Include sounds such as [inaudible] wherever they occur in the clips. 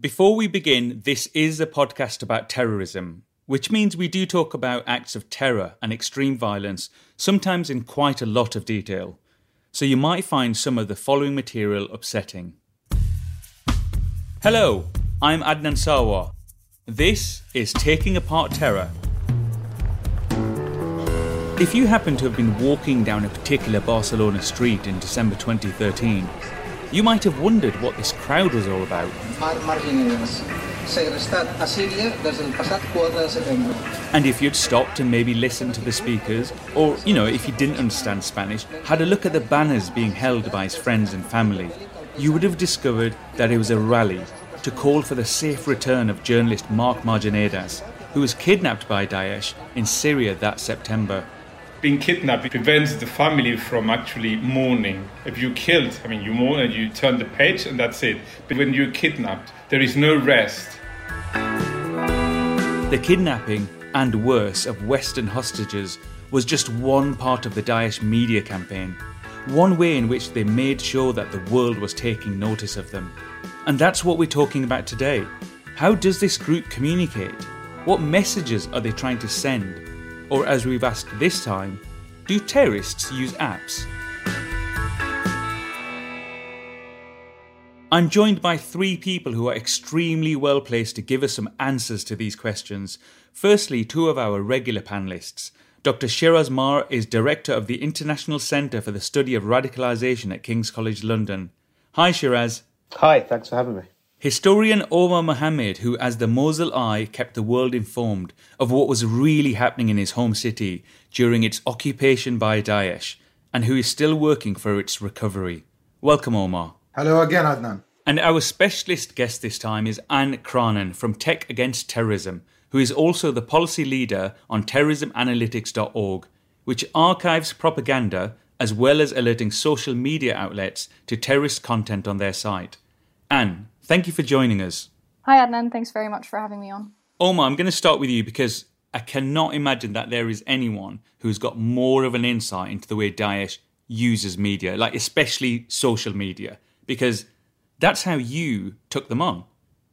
Before we begin, this is a podcast about terrorism, which means we do talk about acts of terror and extreme violence, sometimes in quite a lot of detail. So you might find some of the following material upsetting. Hello, I'm Adnan Sarwar. This is Taking Apart Terror. If you happen to have been walking down a particular Barcelona street in December 2013, you might have wondered what this crowd was all about. And if you'd stopped and maybe listened to the speakers, or, you know, if you didn't understand Spanish, had a look at the banners being held by his friends and family, you would have discovered that it was a rally to call for the safe return of journalist Marc Marginedas, who was kidnapped by Daesh in Syria that September being kidnapped prevents the family from actually mourning. If you're killed, I mean, you mourn and you turn the page and that's it. But when you're kidnapped, there is no rest. The kidnapping and worse of Western hostages was just one part of the Daesh media campaign, one way in which they made sure that the world was taking notice of them. And that's what we're talking about today. How does this group communicate? What messages are they trying to send? Or as we've asked this time, do terrorists use apps? I'm joined by three people who are extremely well placed to give us some answers to these questions. Firstly, two of our regular panelists. Dr. Shiraz Maher is Director of the International Centre for the Study of Radicalisation at King's College London. Hi, Shiraz. Hi, thanks for having me. Historian Omar Mohammed, who, as the Mosul Eye, kept the world informed of what was really happening in his home city during its occupation by Daesh, and who is still working for its recovery. Welcome, Omar. Hello again, Adnan. And our specialist guest this time is Anne Craanen from Tech Against Terrorism, who is also the policy leader on terrorismanalytics.org, which archives propaganda as well as alerting social media outlets to terrorist content on their site. Anne, Thank you for joining us. Hi, Adnan. Thanks very much for having me on. Omar, I'm going to start with you because I cannot imagine that there is anyone who's got more of an insight into the way Daesh uses media, like especially social media, because that's how you took them on.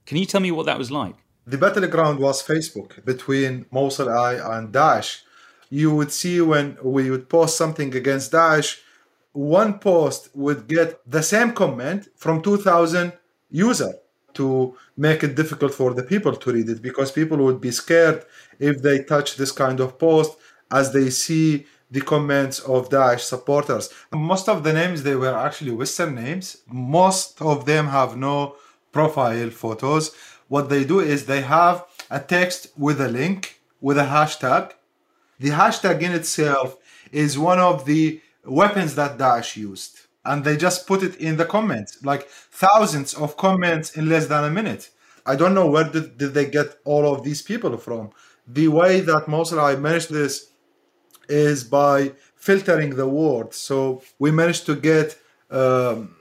Can you tell me what that was like? The battleground was Facebook between Mosul Eye and Daesh. You would see when we would post something against Daesh, one post would get the same comment from 2000 user to make it difficult for the people to read it because people would be scared if they touch this kind of post as they see the comments of Daesh supporters. Most of the names they were actually Western names. Most of them have no profile photos. What they do is they have a text with a link with a hashtag. The hashtag in itself is one of the weapons that Daesh used and they just put it in the comments like thousands of comments in less than a minute. I don't know where did, did they get all of these people from. The way that Mosul Eye managed this is by filtering the words. So we managed to get um,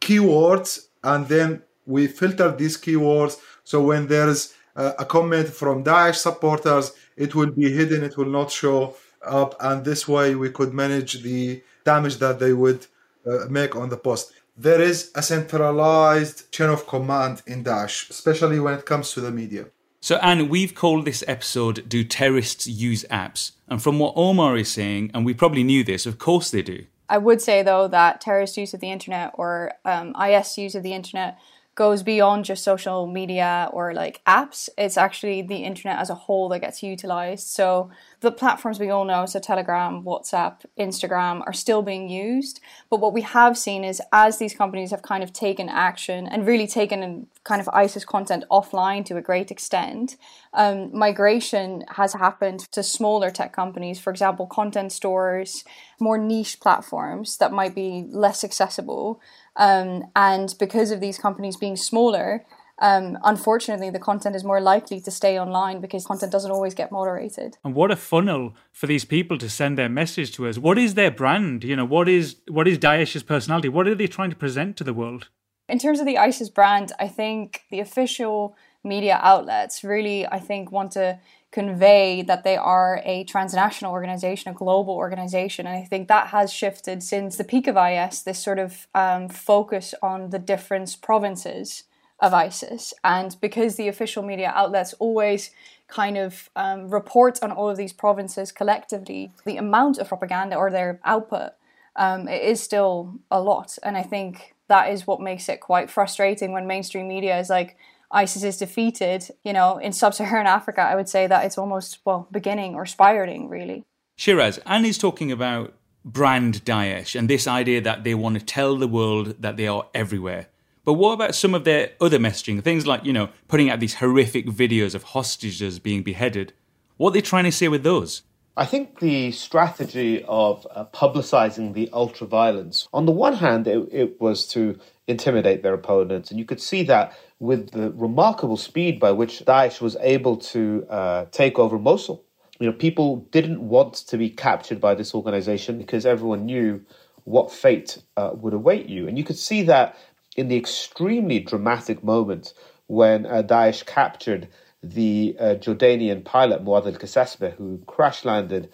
keywords and then we filter these keywords. So when there's a, a comment from daesh supporters it will be hidden it will not show up. And this way we could manage the damage that they would uh, make on the post. There is a centralized chain of command in Daesh, especially when it comes to the media. So, Anne, we've called this episode Do Terrorists Use Apps? And from what Omar is saying, and we probably knew this, of course they do. I would say, though, that terrorist use of the internet or um, IS use of the internet goes beyond just social media or like apps. It's actually the internet as a whole that gets utilized. So the platforms we all know, so Telegram, WhatsApp, Instagram, are still being used. But what we have seen is as these companies have kind of taken action and really taken kind of ISIS content offline to a great extent, um, migration has happened to smaller tech companies, for example, content stores, more niche platforms that might be less accessible. Um, and because of these companies being smaller, um, unfortunately, the content is more likely to stay online because content doesn't always get moderated. And what a funnel for these people to send their message to us. What is their brand? You know, what is what is Daesh's personality? What are they trying to present to the world? In terms of the ISIS brand, I think the official media outlets really, I think, want to convey that they are a transnational organization, a global organization. And I think that has shifted since the peak of IS, this sort of um, focus on the different provinces of ISIS. And because the official media outlets always kind of um, report on all of these provinces collectively, the amount of propaganda or their output um, is still a lot. And I think that is what makes it quite frustrating when mainstream media is like, ISIS is defeated, you know, in sub Saharan Africa, I would say that it's almost, well, beginning or spiraling, really. Shiraz, Annie's talking about brand Daesh and this idea that they want to tell the world that they are everywhere. But what about some of their other messaging? Things like, you know, putting out these horrific videos of hostages being beheaded. What are they trying to say with those? I think the strategy of uh, publicizing the ultra violence, on the one hand, it, it was to intimidate their opponents. And you could see that with the remarkable speed by which Daesh was able to uh, take over Mosul. You know, people didn't want to be captured by this organization because everyone knew what fate uh, would await you. And you could see that in the extremely dramatic moment when uh, Daesh captured the uh, Jordanian pilot Muad al Kasasbeh, who crash landed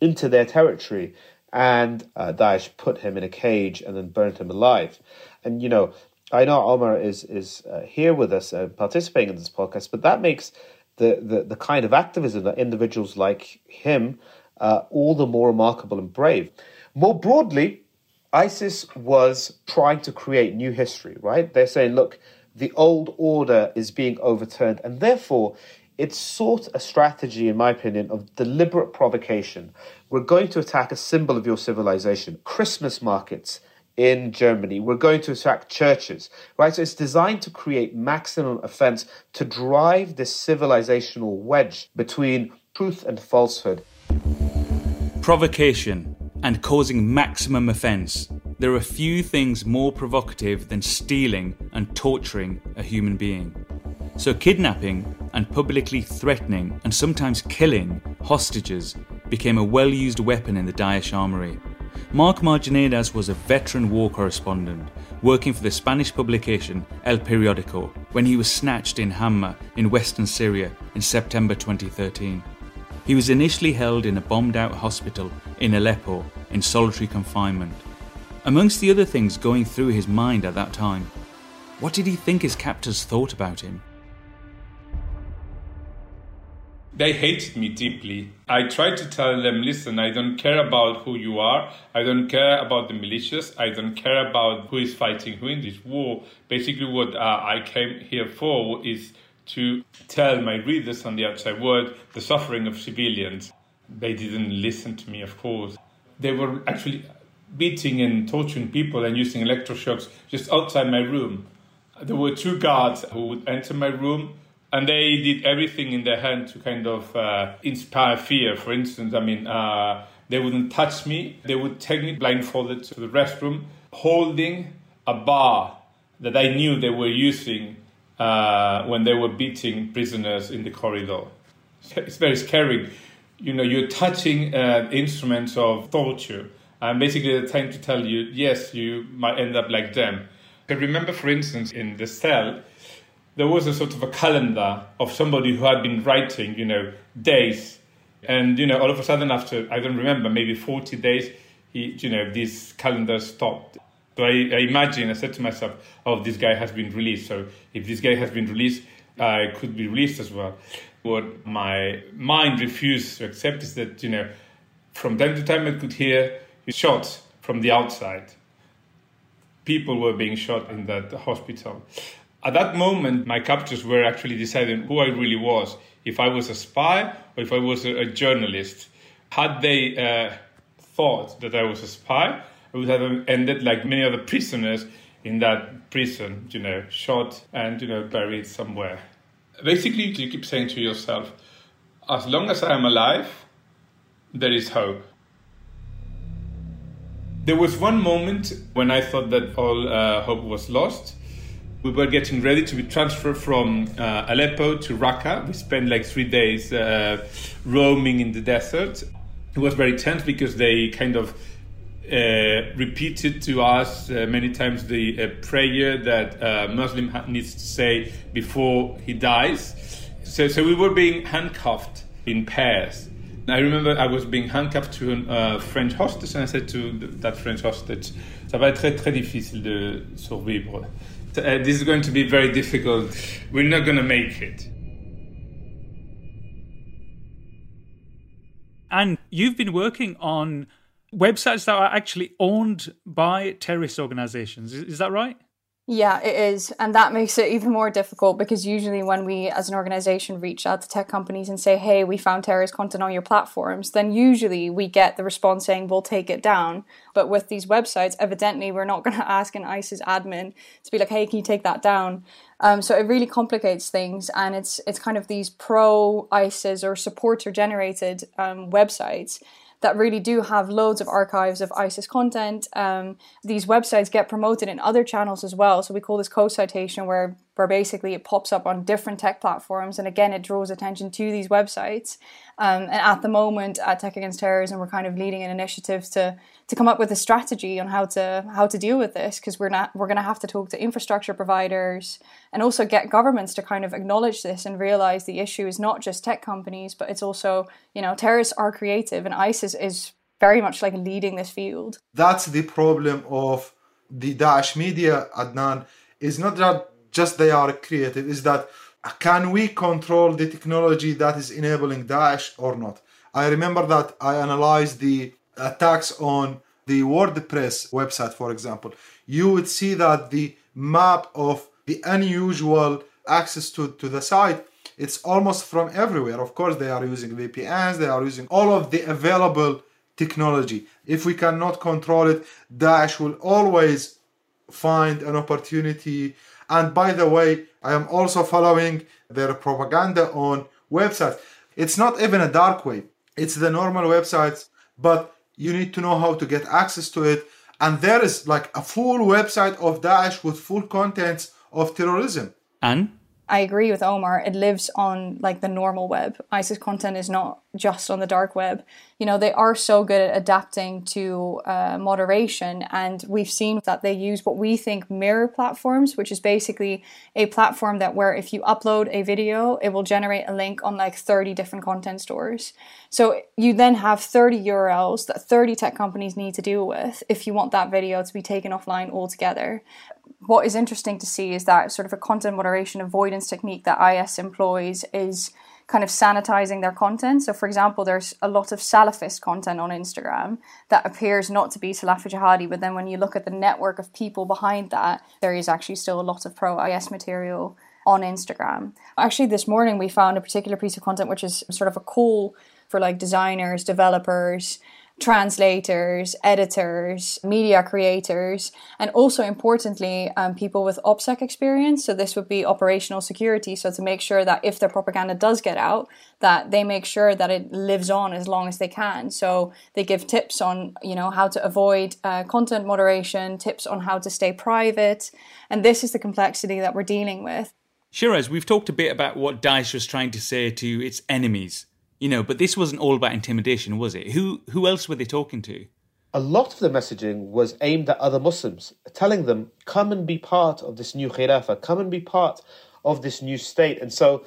into their territory, and uh, Daesh put him in a cage and then burnt him alive. And you know, I know Omar is is uh, here with us, uh, participating in this podcast, but that makes the, the, the kind of activism that individuals like him uh, all the more remarkable and brave. More broadly, ISIS was trying to create new history, right? They're saying, look, the old order is being overturned, and therefore it sought a strategy, in my opinion, of deliberate provocation. We're going to attack a symbol of your civilization, Christmas markets in Germany. We're going to attack churches, right? So it's designed to create maximum offense to drive this civilizational wedge between truth and falsehood. Provocation and causing maximum offense. There are few things more provocative than stealing and torturing a human being. So, kidnapping and publicly threatening and sometimes killing hostages became a well used weapon in the Daesh armory. Marc Marginedas was a veteran war correspondent working for the Spanish publication El Periodico when he was snatched in Hama in western Syria in September 2013. He was initially held in a bombed out hospital in Aleppo in solitary confinement. Amongst the other things going through his mind at that time, what did he think his captors thought about him? They hated me deeply. I tried to tell them, listen, I don't care about who you are. I don't care about the militias. I don't care about who is fighting who in this war. Basically, what uh, I came here for is to tell my readers on the outside world the suffering of civilians. They didn't listen to me, of course. They were actually beating and torturing people and using electroshocks just outside my room. There were two guards who would enter my room and they did everything in their hand to kind of uh, inspire fear. For instance, I mean, uh, they wouldn't touch me. They would take me blindfolded to the restroom, holding a bar that I knew they were using uh, when they were beating prisoners in the corridor. It's very scary. You know, you're touching uh, instruments of torture, and basically they're trying to tell you, yes, you might end up like them. I remember, for instance, in the cell, there was a sort of a calendar of somebody who had been writing, you know, days. And, you know, all of a sudden after, I don't remember, maybe 40 days, he, you know, this calendar stopped. So I, I imagine, I said to myself, oh, this guy has been released. So if this guy has been released, I could be released as well. What my mind refused to accept is that, you know, from time to time I could hear shots from the outside. People were being shot in that hospital. At that moment, my captors were actually deciding who I really was, if I was a spy or if I was a, journalist. Had they uh, thought that I was a spy, I would have ended like many other prisoners in that prison, you know, shot and, you know, buried somewhere. Basically, you keep saying to yourself, as long as I am alive, there is hope. There was one moment when I thought that all uh, hope was lost we were getting ready to be transferred from uh, Aleppo to Raqqa. We spent like three days uh, roaming in the desert. It was very tense because they kind of uh, repeated to us uh, many times the uh, prayer that a Muslim needs to say before he dies. So, so we were being handcuffed in pairs. I remember I was being handcuffed to a uh, French hostage, and I said to that French hostage, "Ça va être très très difficile de survivre." Uh, this is going to be very difficult. We're not going to make it. And you've been working on websites that are actually owned by terrorist organizations. Is, is that right? Yeah, it is. And that makes it even more difficult because usually when we as an organization reach out to tech companies and say, hey, we found terrorist content on your platforms, then usually we get the response saying, we'll take it down. But with these websites, evidently we're not [laughs] going to ask an ISIS admin to be like, hey, can you take that down? Um, so it really complicates things, and it's it's kind of these pro ISIS or supporter generated um, websites that really do have loads of archives of ISIS content. Um, these websites get promoted in other channels as well. So we call this co-citation, where where basically it pops up on different tech platforms, and again it draws attention to these websites. Um, and at the moment, at Tech Against Terrorism, we're kind of leading an initiative to to come up with a strategy on how to how to deal with this because we're not we're going to have to talk to infrastructure providers and also get governments to kind of acknowledge this and realize the issue is not just tech companies but it's also you know terrorists are creative and ISIS is very much like leading this field. That's the problem of the Daesh media, Adnan. Is not that just they are creative, is that uh, can we control the technology that is enabling Daesh or not? I remember that I analyzed the attacks on the WordPress website, for example. You would see that the map of the unusual access to, to the site it's almost from everywhere. Of course, they are using VPNs, they are using all of the available technology. If we cannot control it, Daesh will always find an opportunity. And by the way, I am also following their propaganda on websites. It's not even a dark web, it's the normal websites, but you need to know how to get access to it. And there is like a full website of Daesh with full contents of terrorism. And I agree with Omar. It lives on like the normal web. ISIS content is not just on the dark web. You know, they are so good at adapting to uh, moderation, and we've seen that they use what we think mirror platforms, which is basically a platform that where if you upload a video, it will generate a link on like 30 different content stores. So you then have 30 URLs that 30 tech companies need to deal with if you want that video to be taken offline altogether what is interesting to see is that sort of a content moderation avoidance technique that IS employs is kind of sanitizing their content. So, for example, there's a lot of Salafist content on Instagram that appears not to be Salafi jihadi, but then when you look at the network of people behind that, there is actually still a lot of pro IS material on Instagram. Actually, this morning we found a particular piece of content which is sort of a call for like designers, developers, translators, editors, media creators, and also importantly, um, people with OPSEC experience. So this would be operational security. So to make sure that if their propaganda does get out, that they make sure that it lives on as long as they can. So they give tips on, you know, how to avoid uh, content moderation, tips on how to stay private, and this is the complexity that we're dealing with. Shiraz, we've talked a bit about what Daesh was trying to say to its enemies you know, but this wasn't all about intimidation, was it? Who who else were they talking to? A lot of the messaging was aimed at other Muslims, telling them, come and be part of this new khilafah, come and be part of this new state. And so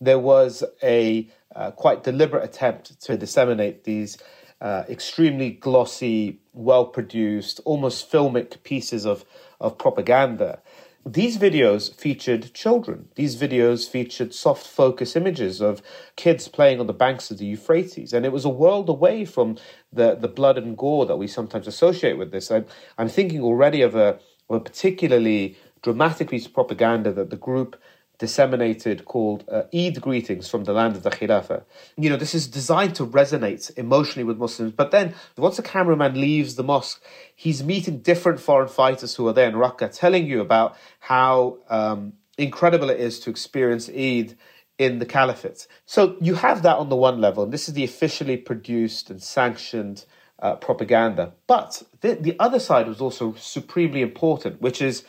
there was a uh, quite deliberate attempt to disseminate these uh, extremely glossy, well produced, almost filmic pieces of, of propaganda these videos featured children. These videos featured soft focus images of kids playing on the banks of the Euphrates. And it was a world away from the, the blood and gore that we sometimes associate with this. I'm, I'm thinking already of a, of a particularly dramatic piece of propaganda that the group disseminated called uh, Eid greetings from the land of the Khilafah. You know, this is designed to resonate emotionally with Muslims. But then, once the cameraman leaves the mosque, he's meeting different foreign fighters who are there in Raqqa, telling you about how um, incredible it is to experience Eid in the caliphate. So you have that on the one level, and this is the officially produced and sanctioned uh, propaganda. But the, the other side was also supremely important, which is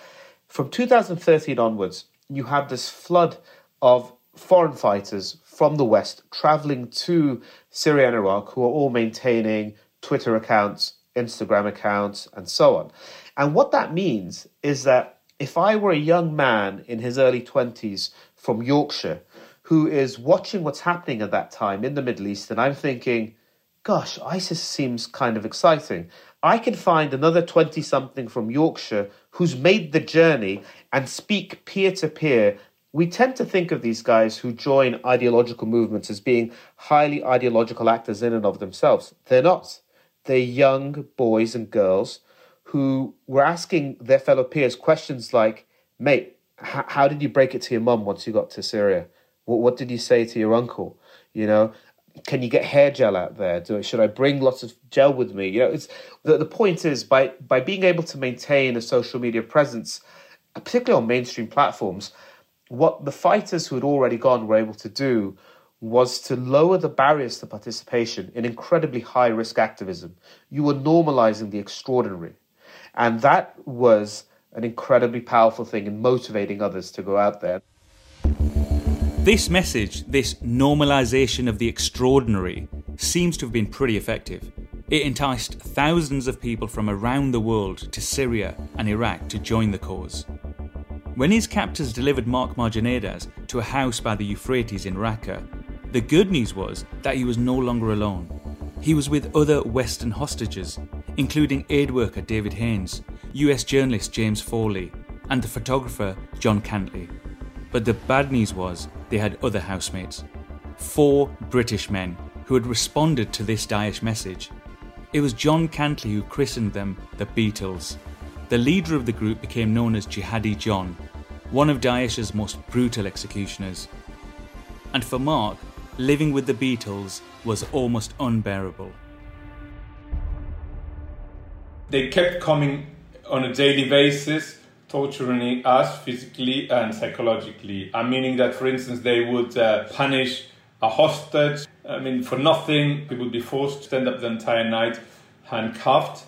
from 2013 onwards, you have this flood of foreign fighters from the West traveling to Syria and Iraq who are all maintaining Twitter accounts, Instagram accounts, and so on. And what that means is that if I were a young man in his early 20s from Yorkshire who is watching what's happening at that time in the Middle East, and I'm thinking, gosh, ISIS seems kind of exciting. I can find another 20 something from Yorkshire who's made the journey and speak peer to peer. We tend to think of these guys who join ideological movements as being highly ideological actors in and of themselves. They're not. They're young boys and girls who were asking their fellow peers questions like, mate, how did you break it to your mum once you got to Syria? What, what did you say to your uncle? You know, can you get hair gel out there? Do, should I bring lots of gel with me? You know, it's the, the point is by by being able to maintain a social media presence, particularly on mainstream platforms, what the fighters who had already gone were able to do was to lower the barriers to participation in incredibly high risk activism. You were normalizing the extraordinary. And that was an incredibly powerful thing in motivating others to go out there. Mm. This message, this normalisation of the extraordinary, seems to have been pretty effective. It enticed thousands of people from around the world to Syria and Iraq to join the cause. When his captors delivered Marc Marginedas to a house by the Euphrates in Raqqa, the good news was that he was no longer alone. He was with other Western hostages, including aid worker David Haines, US journalist James Foley, and the photographer John Cantlie. But the bad news was they had other housemates. Four British men who had responded to this Daesh message. It was John Cantlie who christened them the Beatles. The leader of the group became known as Jihadi John, one of Daesh's most brutal executioners. And for Marc, living with the Beatles was almost unbearable. They kept coming on a daily basis torturing us physically and psychologically. I'm meaning that, for instance, they would uh, punish a hostage. I mean, for nothing, we would be forced to stand up the entire night handcuffed.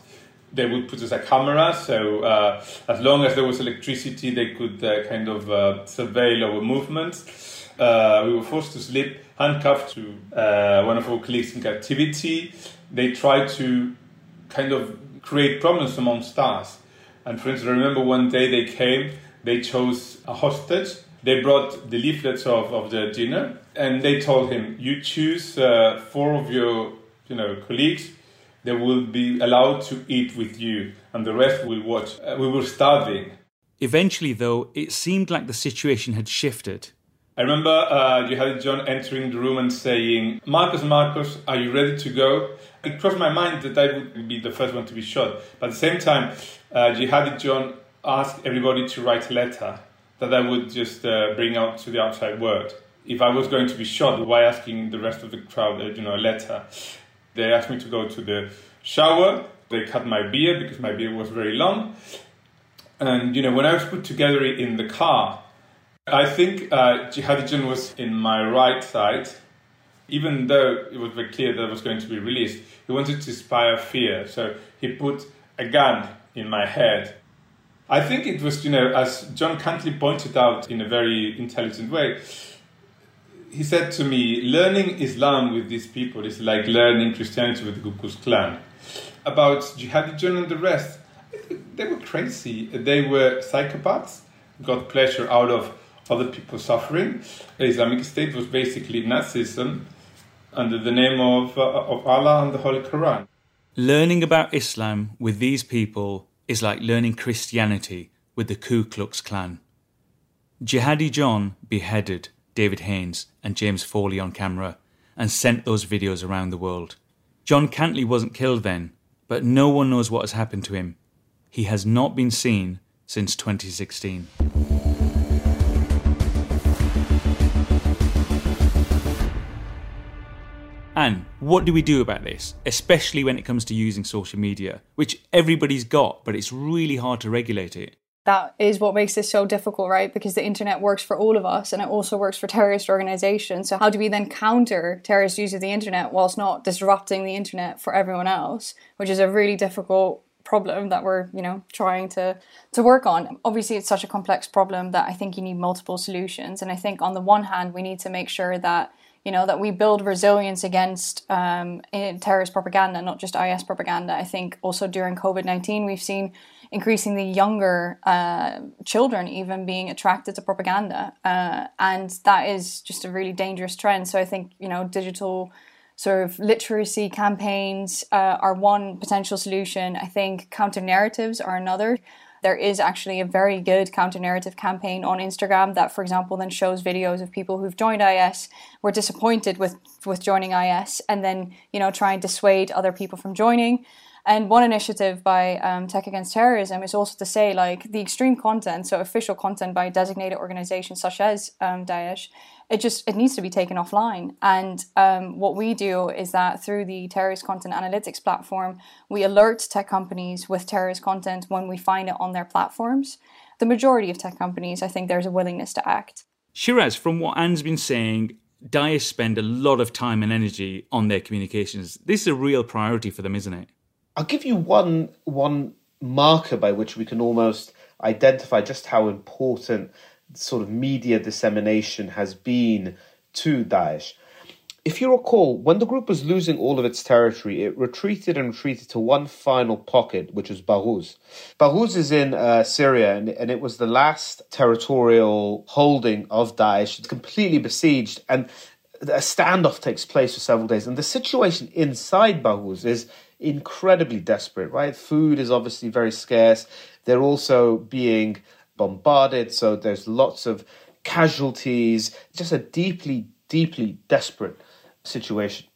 They would put us a camera, so uh, as long as there was electricity, they could uh, kind of uh, surveil our movements. Uh, we were forced to sleep handcuffed to uh, one of our colleagues in captivity. They tried to kind of create problems amongst us. And for instance, I remember one day they came, they chose a hostage. They brought the leaflets of, of the dinner and they told him, you choose uh, four of your you know, colleagues, they will be allowed to eat with you and the rest will watch. Uh, we were starving. Eventually, though, it seemed like the situation had shifted. I remember uh, you had John entering the room and saying, Marcus, Marcus, are you ready to go? It crossed my mind that I would be the first one to be shot. But at the same time, uh, Jihadi John asked everybody to write a letter that I would just uh, bring out to the outside world. If I was going to be shot, why asking the rest of the crowd, uh, you know, a letter? They asked me to go to the shower. They cut my beard because my beard was very long. And, you know, when I was put together in the car, I think uh, was in my right side, even though it was very clear that I was going to be released. He wanted to inspire fear, so he put a gun in my head. I think it was, you know, as John Cantlie pointed out in a very intelligent way, he said to me, learning Islam with these people is like learning Christianity with the Ku Klux Klan. About Jihadi John and the rest, they were crazy. They were psychopaths, got pleasure out of other people suffering. The Islamic State was basically Nazism under the name of, uh, of Allah and the Holy Quran. Learning about Islam with these people is like learning Christianity with the Ku Klux Klan. Jihadi John beheaded David Haines and James Foley on camera and sent those videos around the world. John Cantlie wasn't killed then, but no one knows what has happened to him. He has not been seen since 2016. And what do we do about this, especially when it comes to using social media, which everybody's got, but it's really hard to regulate it? That is what makes this so difficult, right? Because the internet works for all of us and it also works for terrorist organizations. So, how do we then counter terrorist use of the internet whilst not disrupting the internet for everyone else, which is a really difficult problem that we're you know trying to to work on obviously it's such a complex problem that i think you need multiple solutions and i think on the one hand we need to make sure that you know that we build resilience against um, terrorist propaganda, not just IS propaganda. I think also during COVID nineteen, we've seen increasingly younger uh, children even being attracted to propaganda, uh, and that is just a really dangerous trend. So I think you know digital sort of literacy campaigns uh, are one potential solution. I think counter narratives are another there is actually a very good counter narrative campaign on Instagram that, for example, then shows videos of people who've joined IS, were disappointed with with joining IS, and then you know try and dissuade other people from joining. And one initiative by um, Tech Against Terrorism is also to say, like, the extreme content, so official content by designated organizations such as um, Daesh, it just it needs to be taken offline. And um, what we do is that through the terrorist content analytics platform, we alert tech companies with terrorist content when we find it on their platforms. The majority of tech companies, I think, there's a willingness to act. Shiraz, from what Anne's been saying, Daesh spend a lot of time and energy on their communications. This is a real priority for them, isn't it? I'll give you one one marker by which we can almost identify just how important sort of media dissemination has been to Daesh. If you recall, when the group was losing all of its territory, it retreated and retreated to one final pocket, which was Baghuz. Baghuz is in uh, Syria, and, and it was the last territorial holding of Daesh. It's completely besieged, and a standoff takes place for several days. And the situation inside Baghuz is incredibly desperate, right? Food is obviously very scarce. They're also being bombarded, so there's lots of casualties, just a deeply, deeply desperate situation.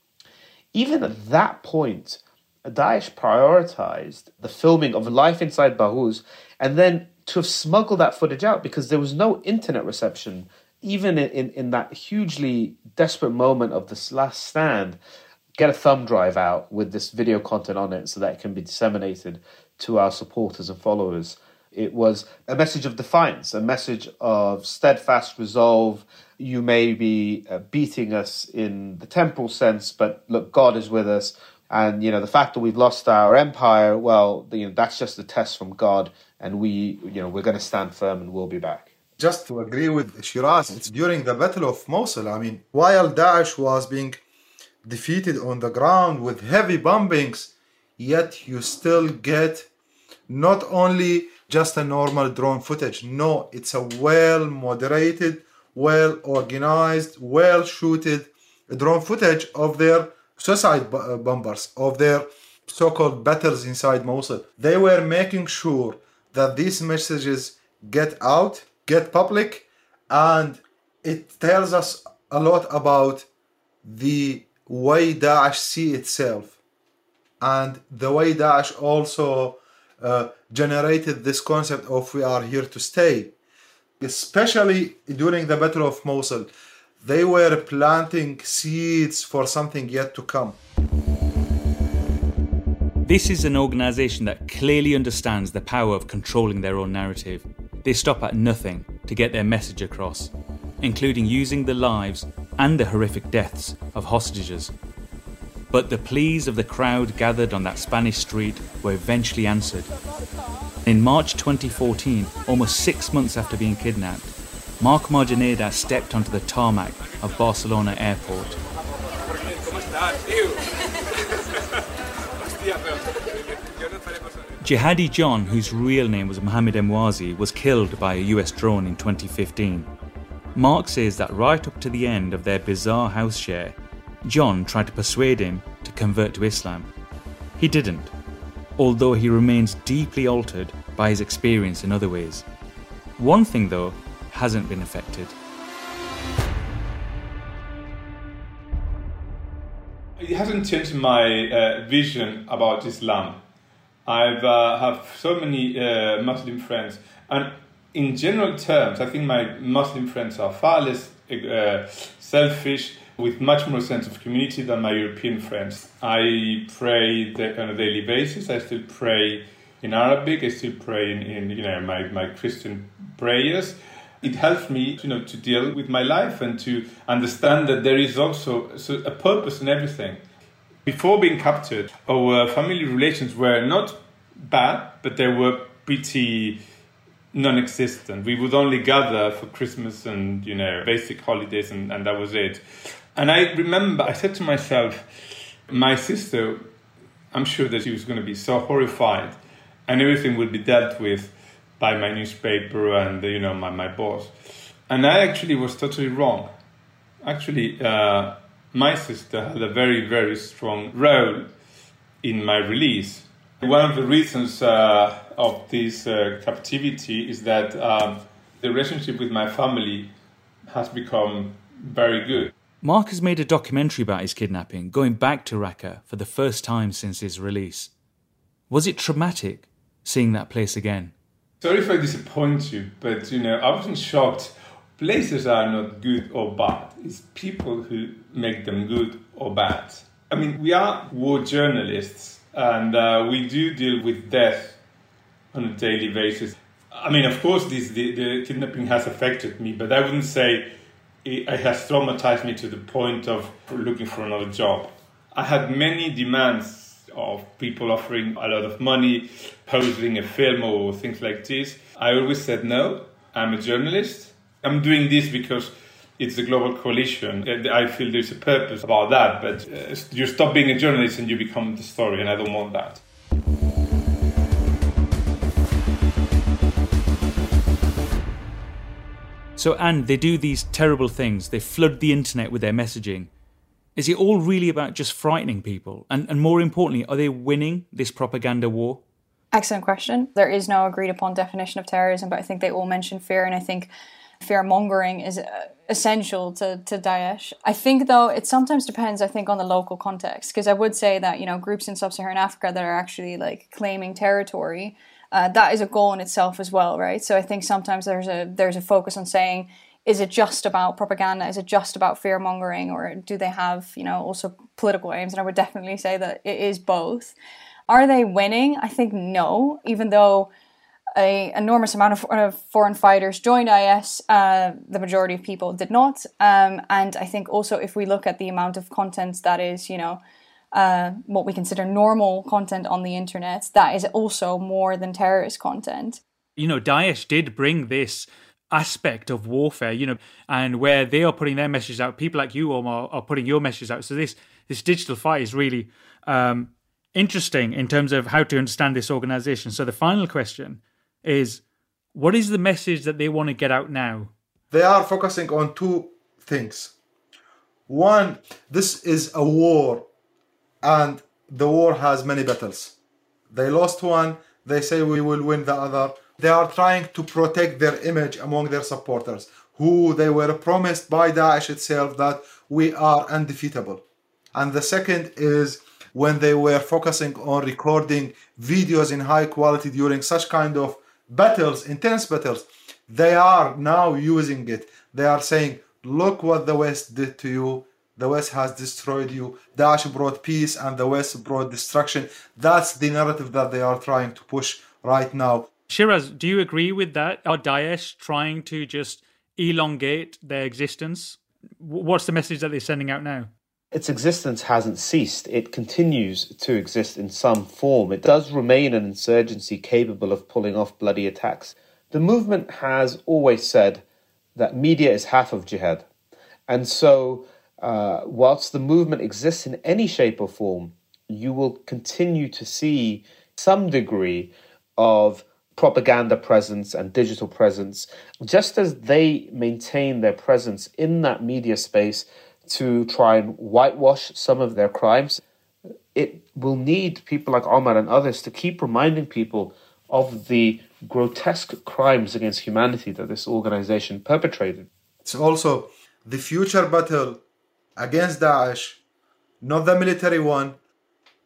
Even at that point, Daesh prioritized the filming of life inside Baghuz and then to have smuggled that footage out because there was no internet reception, even in, in, in that hugely desperate moment of this last stand get a thumb drive out with this video content on it so that it can be disseminated to our supporters and followers. It was a message of defiance, a message of steadfast resolve. You may be uh, beating us in the temporal sense, but look, God is with us. And you know the fact that we've lost our empire, well, you know that's just a test from God, and we, you know, we're going to stand firm and we'll be back. Just to agree with Shiraz, it's during the Battle of Mosul. I mean, while Daesh was being defeated on the ground with heavy bombings, yet you still get not only just a normal drone footage. No, it's a well moderated, well organized, well shooted drone footage of their suicide uh, bombers, of their so called battles inside Mosul. They were making sure that these messages get out, get public, and it tells us a lot about the see itself and the way Daesh also uh, generated this concept of we are here to stay. Especially during the Battle of Mosul, they were planting seeds for something yet to come. This is an organisation that clearly understands the power of controlling their own narrative. They stop at nothing to get their message across, including using the lives and the horrific deaths of hostages. But the pleas of the crowd gathered on that Spanish street were eventually answered. In March 2014, almost six months after being kidnapped, Marc Marginedas stepped onto the tarmac of Barcelona airport. [laughs] Jihadi John, whose real name was Mohamed Emwazi, was killed by a US drone in 2015. Marc says that right up to the end of their bizarre house share, John tried to persuade him to convert to Islam. He didn't, although he remains deeply altered by his experience in other ways. One thing, though, hasn't been affected. It hasn't changed my uh, vision about Islam. I've uh, have so many uh, Muslim friends, and in general terms, I think my Muslim friends are far less uh, selfish, with much more sense of community than my European friends. I pray on a daily basis. I still pray in Arabic. I still pray in, in you know my, my Christian prayers. It helps me, you know, to deal with my life and to understand that there is also a purpose in everything. Before being captured, our family relations were not bad, but they were pretty non-existent. We would only gather for Christmas and you know basic holidays, and, and that was it. And I remember I said to myself, my sister, I'm sure that she was going to be so horrified, and everything would be dealt with by my newspaper and you know my, my boss. And I actually was totally wrong. Actually, uh, my sister had a very very strong role in my release. One of the reasons uh, of this uh, captivity is that um, the relationship with my family has become very good. Marc has made a documentary about his kidnapping, going back to Raqqa for the first time since his release. Was it traumatic seeing that place again? Sorry if I disappoint you, but you know, I wasn't shocked. Places are not good or bad. It's people who make them good or bad. I mean, we are war journalists, and uh, we do deal with death on a daily basis. I mean, of course, this the, the kidnapping has affected me, but I wouldn't say it, it has traumatized me to the point of looking for another job. I had many demands of people offering a lot of money, posing a film or things like this. I always said no. I'm a journalist. I'm doing this because it's a global coalition. I feel there's a purpose about that, but uh, you stop being a journalist and you become the story, and I don't want that. So, and they do these terrible things. They flood the internet with their messaging. Is it all really about just frightening people? And, and more importantly, are they winning this propaganda war? Excellent question. There is no agreed upon definition of terrorism, but I think they all mention fear, and I think fear mongering is uh, essential to, to Daesh. I think, though, it sometimes depends, I think, on the local context, because I would say that, you know, groups in sub Saharan Africa that are actually like claiming territory. Uh, that is a goal in itself as well, right? So I think sometimes there's a there's a focus on saying is it just about propaganda? Is it just about fear mongering, or do they have you know also political aims? And I would definitely say that it is both. Are they winning? I think no. Even though a enormous amount of, of foreign fighters joined IS, uh, the majority of people did not. Um, and I think also if we look at the amount of content that is, you know, uh, what we consider normal content on the internet, that is also more than terrorist content. You know, Daesh did bring this aspect of warfare, you know, and where they are putting their messages out, people like you, Omar, are putting your messages out. So this this digital fight is really um, interesting in terms of how to understand this organization. So the final question is, what is the message that they want to get out now? They are focusing on two things. One, this is a war, and the war has many battles. They lost one, they say we will win the other they are trying to protect their image among their supporters, who they were promised by Daesh itself that we are undefeatable. And the second is when they were focusing on recording videos in high quality during such kind of battles, intense battles, they are now using it. They are saying, look what the West did to you. The West has destroyed you. Daesh brought peace and the West brought destruction. That's the narrative that they are trying to push right now. Shiraz, do you agree with that? Are Daesh trying to just elongate their existence? What's the message that they're sending out now? Its existence hasn't ceased. It continues to exist in some form. It does remain an insurgency capable of pulling off bloody attacks. The movement has always said that media is half of jihad. And so, uh, whilst the movement exists in any shape or form, you will continue to see some degree of propaganda presence and digital presence, just as they maintain their presence in that media space to try and whitewash some of their crimes, it will need people like Omar and others to keep reminding people of the grotesque crimes against humanity that this organization perpetrated. It's also the future battle against Daesh, not the military one,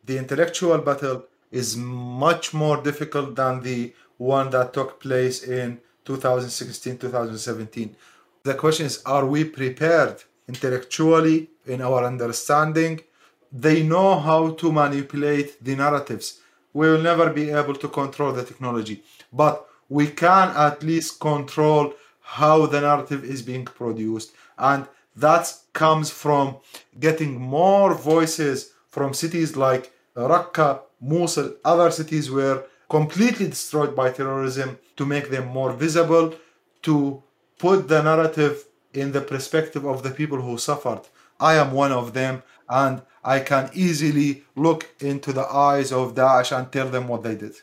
the intellectual battle is much more difficult than the one that took place in 2016 2017 the question is are we prepared intellectually in our understanding? They know how to manipulate the narratives. We will never be able to control the technology but we can at least control how the narrative is being produced. And that comes from getting more voices from cities like Raqqa, Mosul, other cities where completely destroyed by terrorism to make them more visible, to put the narrative in the perspective of the people who suffered. I am one of them, and I can easily look into the eyes of Daesh and tell them what they did.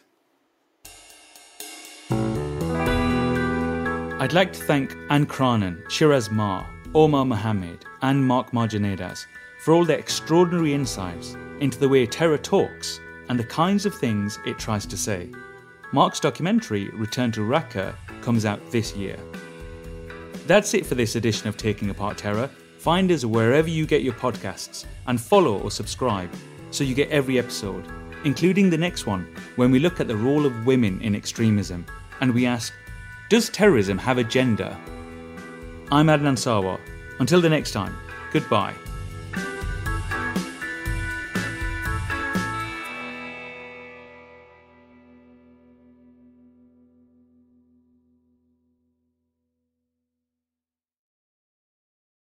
I'd like to thank Anne Craanen, Shiraz Maher, Omar Mohammed, and Marc Marginedas for all their extraordinary insights into the way terror talks and the kinds of things it tries to say. Marc's documentary, Return to Raqqa, comes out this year. That's it for this edition of Taking Apart Terror. Find us wherever you get your podcasts and follow or subscribe so you get every episode, including the next one when we look at the role of women in extremism and we ask Does terrorism have a gender? I'm Adnan Sarwar. Until the next time, goodbye.